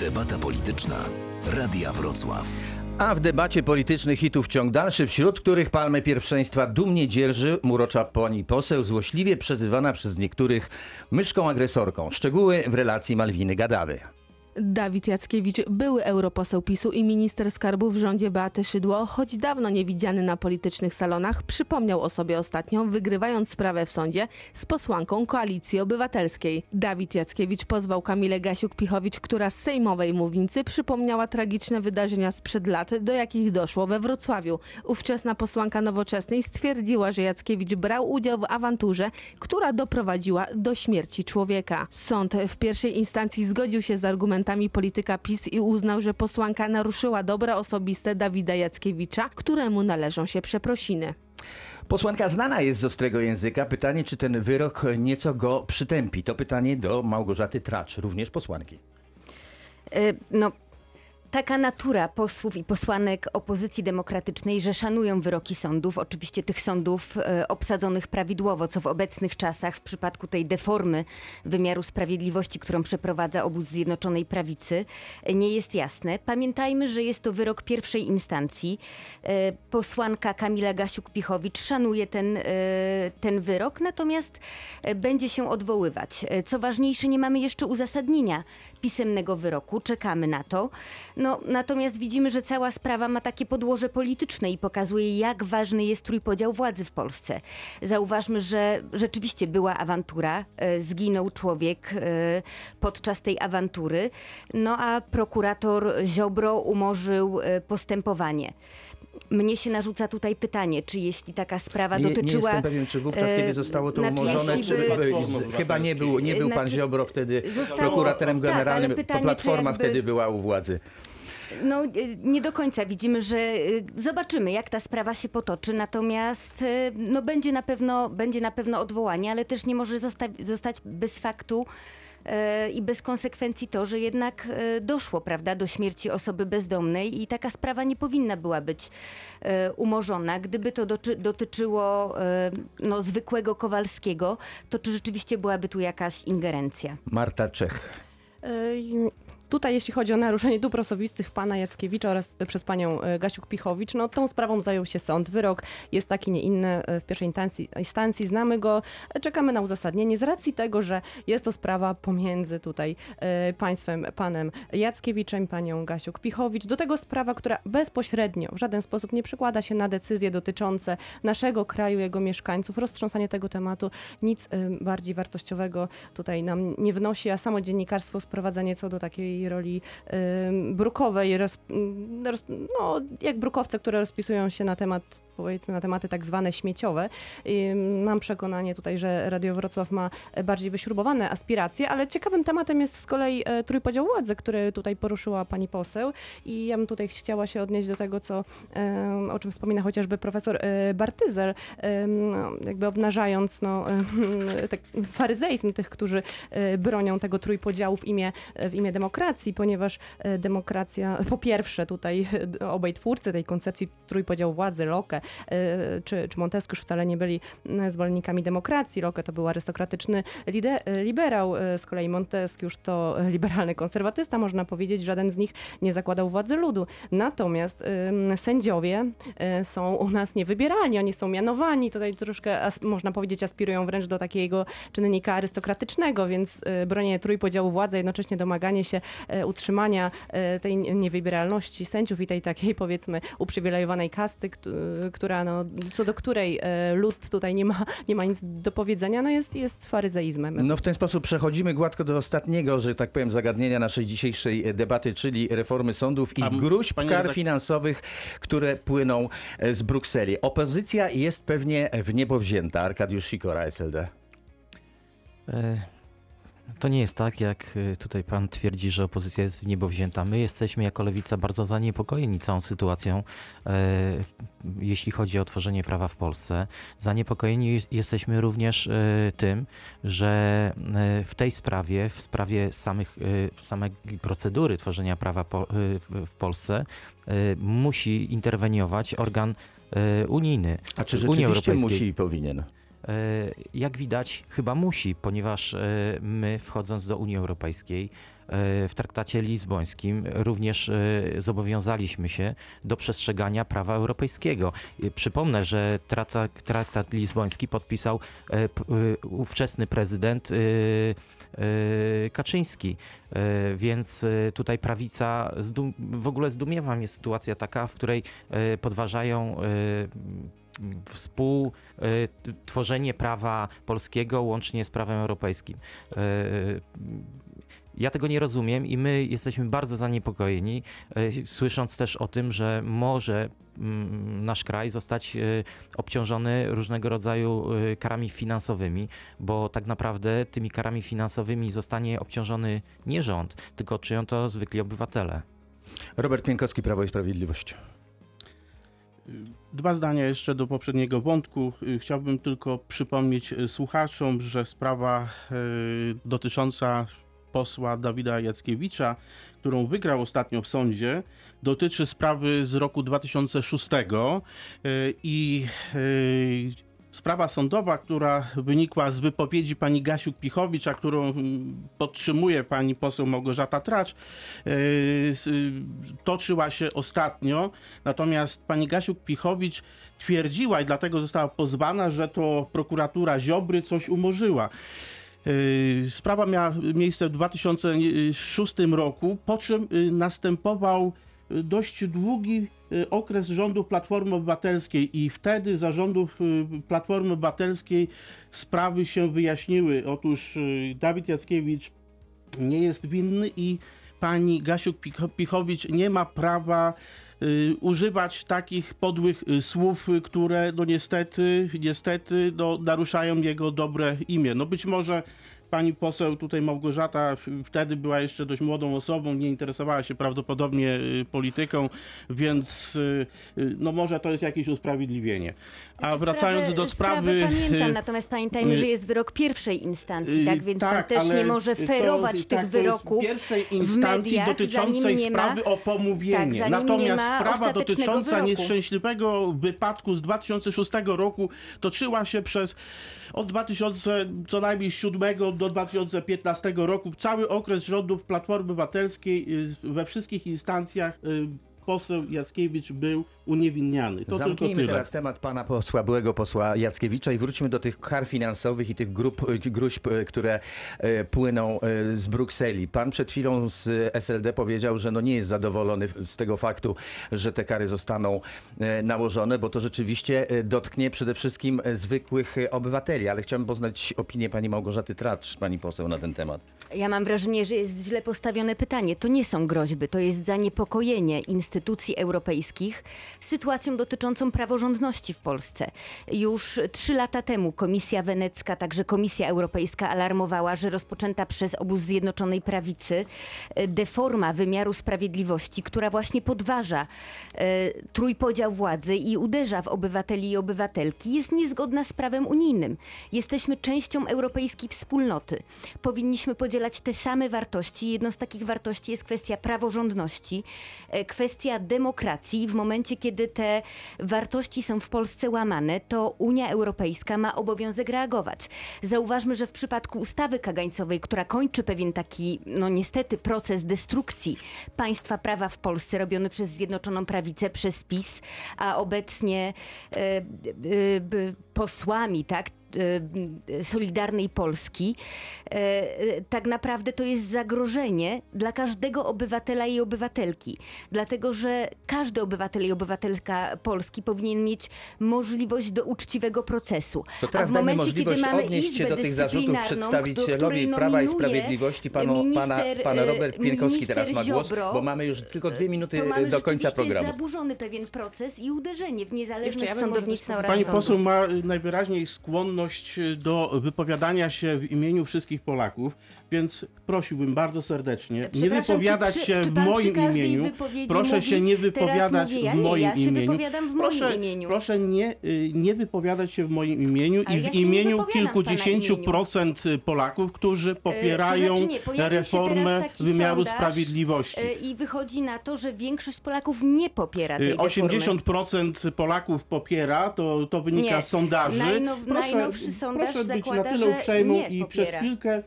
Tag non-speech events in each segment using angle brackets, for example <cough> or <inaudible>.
Debata polityczna. Radia Wrocław. A w debacie politycznych hitów ciąg dalszy, wśród których palmę pierwszeństwa dumnie dzierży murocza pani poseł, złośliwie przezywana przez niektórych myszką agresorką. Szczegóły w relacji Malwiny Gadawy. Dawid Jackiewicz, były europoseł PiSu i minister skarbu w rządzie Beaty Szydło, choć dawno niewidziany na politycznych salonach, przypomniał o sobie ostatnio, wygrywając sprawę w sądzie z posłanką Koalicji Obywatelskiej. Dawid Jackiewicz pozwał Kamilę Gasiuk-Pichowicz, która z sejmowej mównicy przypomniała tragiczne wydarzenia sprzed lat, do jakich doszło we Wrocławiu. Ówczesna posłanka Nowoczesnej stwierdziła, że Jackiewicz brał udział w awanturze, która doprowadziła do śmierci człowieka. Sąd w pierwszej instancji zgodził się z argumentami polityka PiS i uznał, że posłanka naruszyła dobra osobiste Dawida Jackiewicza, któremu należą się przeprosiny. Posłanka znana jest z ostrego języka. Pytanie, czy ten wyrok nieco go przytępi? To pytanie do Małgorzaty Tracz, również posłanki. Y, No, taka natura posłów i posłanek opozycji demokratycznej, że szanują wyroki sądów, oczywiście tych sądów e, obsadzonych prawidłowo, co w obecnych czasach w przypadku tej deformy wymiaru sprawiedliwości, którą przeprowadza obóz Zjednoczonej Prawicy, e, nie jest jasne. Pamiętajmy, że jest to wyrok pierwszej instancji. E, Posłanka Kamila Gasiuk-Pichowicz szanuje ten, ten wyrok, natomiast będzie się odwoływać. Co ważniejsze, nie mamy jeszcze uzasadnienia pisemnego wyroku, czekamy na to. No, natomiast widzimy, że cała sprawa ma takie podłoże polityczne i pokazuje, jak ważny jest trójpodział władzy w Polsce. Zauważmy, że rzeczywiście była awantura, e, zginął człowiek e, podczas tej awantury, no a prokurator Ziobro umorzył e, postępowanie. Mnie się narzuca tutaj pytanie, czy jeśli taka sprawa Nie, nie dotyczyła... jestem pewien, czy wówczas, e, kiedy zostało to znaczy, umorzone, czy by- by, z, chyba nie był, nie był pan Znaczy, Ziobro wtedy zostało- prokuratorem tak, generalnym, pytanie, czy Platforma jakby- wtedy była u władzy. No, y, nie do końca widzimy, że zobaczymy, jak ta sprawa się potoczy, natomiast no, będzie, na pewno, będzie na pewno odwołanie, ale też nie może zosta- zostać bez faktu i bez konsekwencji to, że jednak y, doszło prawda, do śmierci osoby bezdomnej i taka sprawa nie powinna była być y, umorzona. Gdyby to dotyczyło no, zwykłego Kowalskiego, to czy rzeczywiście byłaby tu jakaś ingerencja? Marta Czech. Tutaj, jeśli chodzi o naruszenie dóbr osobistych pana Jackiewicza oraz e, przez panią e, Gasiuk-Pichowicz, no tą sprawą zajął się sąd. Wyrok jest taki, nie inny e, w pierwszej instancji, instancji. Znamy go, czekamy na uzasadnienie z racji tego, że jest to sprawa pomiędzy tutaj państwem, panem Jackiewiczem, panią Gasiuk-Pichowicz. Do tego sprawa, która bezpośrednio w żaden sposób nie przekłada się na decyzje dotyczące naszego kraju, jego mieszkańców. Roztrząsanie tego tematu nic bardziej wartościowego tutaj nam nie wnosi, a samo dziennikarstwo sprowadzenie co do takiej roli ym, brukowej, roz, ym, roz, no, jak brukowce, które rozpisują się na temat, powiedzmy, na tematy tak zwane śmieciowe. Mam przekonanie tutaj, że Radio Wrocław ma bardziej wyśrubowane aspiracje, ale ciekawym tematem jest z kolei e, trójpodział władzy, który tutaj poruszyła pani poseł i ja bym tutaj chciała się odnieść do tego, co, o czym wspomina chociażby profesor e, Bartyzel, no, jakby obnażając no, <laughs> tak faryzeizm tych, którzy e, bronią tego trójpodziału w imię, w imię demokracji, ponieważ demokracja, po pierwsze tutaj obaj twórcy tej koncepcji trójpodziału władzy, Locke czy, czy Montesquieu wcale nie byli m, zwolennikami demokracji. Locke to był arystokratyczny lide, e, liberał, z kolei Montesquieu to <laughs> liberalny konserwatysta, można powiedzieć. Żaden z nich nie zakładał władzy ludu. Natomiast sędziowie są u nas niewybieralni, oni są mianowani, tutaj troszkę, można powiedzieć, aspirują wręcz do takiego czynnika arystokratycznego, więc bronienie trójpodziału władzy, jednocześnie domaganie się utrzymania tej niewybieralności sędziów i tej takiej powiedzmy uprzywilejowanej kasty, która, no, co do której e, lud tutaj nie ma, nie ma nic do powiedzenia, no jest, jest faryzeizmem. No w ten sposób przechodzimy gładko do ostatniego, że tak powiem, zagadnienia naszej dzisiejszej e, debaty, czyli reformy sądów i gruźb kar finansowych, które płyną e, z Brukseli. Opozycja jest pewnie w niebo wzięta. Arkadiusz Sikora, SLD. E, To nie jest tak, jak e, tutaj pan twierdzi, że opozycja jest w niebo wzięta. My jesteśmy jako lewica bardzo zaniepokojeni całą sytuacją, e, jeśli chodzi o tworzenie prawa w Polsce. Zaniepokojeni jest- jesteśmy również e, tym, że e, w tej sprawie, w sprawie samych, samej procedury tworzenia prawa w, Polsce, musi interweniować organ unijny. A czy Unii rzeczywiście Europejskiej. musi i powinien? E, Jak widać, chyba musi, ponieważ e, my, wchodząc do Unii Europejskiej, e, w traktacie lizbońskim również zobowiązaliśmy się do przestrzegania prawa europejskiego. Przypomnę, że traktat, traktat lizboński podpisał ówczesny prezydent Kaczyński. Więc tutaj prawica, w ogóle zdumiewa mnie sytuacja taka, w której podważają współtworzenie prawa polskiego łącznie z prawem europejskim. E, Ja tego nie rozumiem i my jesteśmy bardzo zaniepokojeni, e, słysząc też o tym, że może mm, nasz kraj zostać e, obciążony różnego rodzaju karami finansowymi, bo tak naprawdę tymi karami finansowymi zostanie obciążony nie rząd, tylko czyją to zwykli obywatele. Robert Pienkowski, Prawo i Sprawiedliwość. Dwa zdania jeszcze do poprzedniego wątku. Y, Chciałbym tylko przypomnieć y, słuchaczom, że sprawa y, dotycząca posła Dawida Jackiewicza, którą wygrał ostatnio w sądzie, dotyczy sprawy z roku 2006 y, i y, sprawa sądowa, która wynikła z wypowiedzi pani Gasiuk-Pichowicz, a którą mm, podtrzymuje pani poseł Małgorzata Tracz, y, s- y, toczyła się ostatnio. Natomiast pani Gasiuk-Pichowicz twierdziła i dlatego została pozwana, że to prokuratura Ziobry coś umorzyła. Yy, Sprawa miała miejsce w 2006 roku, po czym yy, następował dość długi yy, okres rządów Platformy Obywatelskiej i wtedy za rządów yy, Platformy Obywatelskiej sprawy się wyjaśniły. Otóż yy, Dawid Jackiewicz nie jest winny i pani Gasiuk-Pichowicz nie ma prawa y, używać takich podłych y, słów, y, które no niestety, niestety no, naruszają jego dobre imię. No być może pani poseł tutaj Małgorzata wtedy była jeszcze dość młodą osobą, nie interesowała się prawdopodobnie y, polityką, więc y, y, no może to jest jakieś usprawiedliwienie. A wracając do sprawy... Pamiętam, natomiast pamiętajmy, że jest wyrok pierwszej instancji, tak? Więc pan też nie może to- ferować tak, tych to jest wyroków pierwszej instancji mediach, dotyczącej nie ma- sprawy o pomówienie. tak, Natomiast sprawa dotycząca wyroku. nieszczęśliwego wypadku z 2006 roku toczyła się przez od 2000 co najmniej 7 do 2015 roku. Cały okres rządów Platformy Obywatelskiej y, we wszystkich instancjach y, poseł Jackiewicz był uniewinniany. To tylko Zamknijmy tyle. teraz temat pana posła, byłego posła Jackiewicza i wróćmy do tych kar finansowych i tych grup, gruźb, e, które e, płyną e, z Brukseli. Pan przed chwilą z SLD powiedział, że no nie jest zadowolony z tego faktu, że te kary zostaną e, nałożone, bo to rzeczywiście e, dotknie przede wszystkim e, zwykłych e, obywateli. Ale chciałbym poznać opinię pani Małgorzaty Tracz, pani poseł, na ten temat. Ja mam wrażenie, że jest źle postawione pytanie. To nie są groźby, to jest zaniepokojenie instytucji europejskich sytuacją dotyczącą praworządności w Polsce. Już trzy lata temu Komisja Wenecka, także Komisja Europejska alarmowała, że rozpoczęta przez obóz Zjednoczonej Prawicy e, deforma wymiaru sprawiedliwości, która właśnie podważa e, trójpodział władzy i uderza w obywateli i obywatelki, jest niezgodna z prawem unijnym. Jesteśmy częścią europejskiej wspólnoty. Powinniśmy podzielać te same wartości. Jedną z takich wartości jest kwestia praworządności, e, kwestia demokracji. W momencie, kiedy te wartości są w Polsce łamane, to Unia Europejska ma obowiązek reagować. Zauważmy, że w przypadku ustawy kagańcowej, która kończy pewien taki, no niestety, proces destrukcji państwa prawa w Polsce robiony przez Zjednoczoną Prawicę, przez PiS, a obecnie e, e, posłami, tak? E, Solidarnej Polski, e, tak naprawdę to jest zagrożenie dla każdego obywatela i obywatelki. Dlatego, że każdy obywatel i obywatelka Polski powinien mieć możliwość do uczciwego procesu. To teraz A w dajmy momencie, kiedy możliwość mamy odnieść się do tych zarzutów przedstawicielowi Prawa i Sprawiedliwości. Panu, nominuje pana, minister, pan Robert Pienkowski teraz ma minister głos, Ziobro, bo mamy już tylko dwie minuty to do końca programu. zaburzony pewien proces i uderzenie w niezależność ja sądownictwa oraz Pani sądów. poseł ma y, najwyraźniej skłonność y, do wypowiadania się w imieniu wszystkich Polaków, więc prosiłbym bardzo serdecznie nie wypowiadać czy, się czy w moim imieniu. Proszę mówi, się nie wypowiadać mówię ja, w nie, moim ja imieniu. w proszę, moim imieniu. proszę nie, y, nie wypowiadać się w moim imieniu Ale i ja w nie imieniu w kilkudziesięciu imieniu. procent y, Polaków, którzy popierają znaczy nie, reformę wymiaru sprawiedliwości. E, I wychodzi na to, że większość Polaków nie popiera tej Y, deformy. 80% Polaków popiera, to, to wynika Nie. z sondaży. Najnow, proszę, najnowszy sondaż proszę być zakłada, na tyle że uprzejmą nie i popiera. przez chwilkę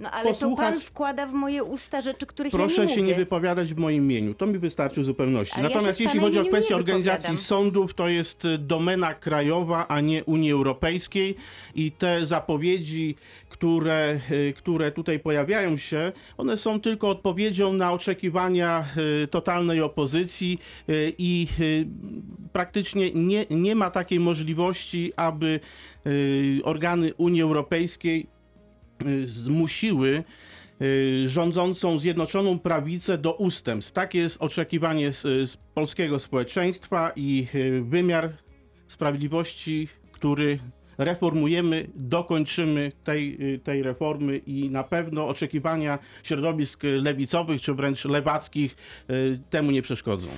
No ale to posłuchać- pan wkłada w moje usta rzeczy, których Proszę ja nie się mówię. nie wypowiadać w moim imieniu. To mi wystarczy w zupełności. Ale ja się Natomiast w jeśli chodzi o kwestię organizacji sądów, to jest y, domena krajowa, a nie Unii Europejskiej i te zapowiedzi, które, y, które tutaj pojawiają się, one są tylko odpowiedzią na oczekiwania y, totalnej opozycji i praktycznie nie, nie ma takiej możliwości, aby organy Unii Europejskiej zmusiły y, rządzącą Zjednoczoną Prawicę do ustępstw. Takie jest oczekiwanie z, z polskiego społeczeństwa i y, wymiar sprawiedliwości, który reformujemy, dokończymy tej, y, tej reformy i na pewno oczekiwania środowisk lewicowych czy wręcz lewackich temu nie przeszkodzą.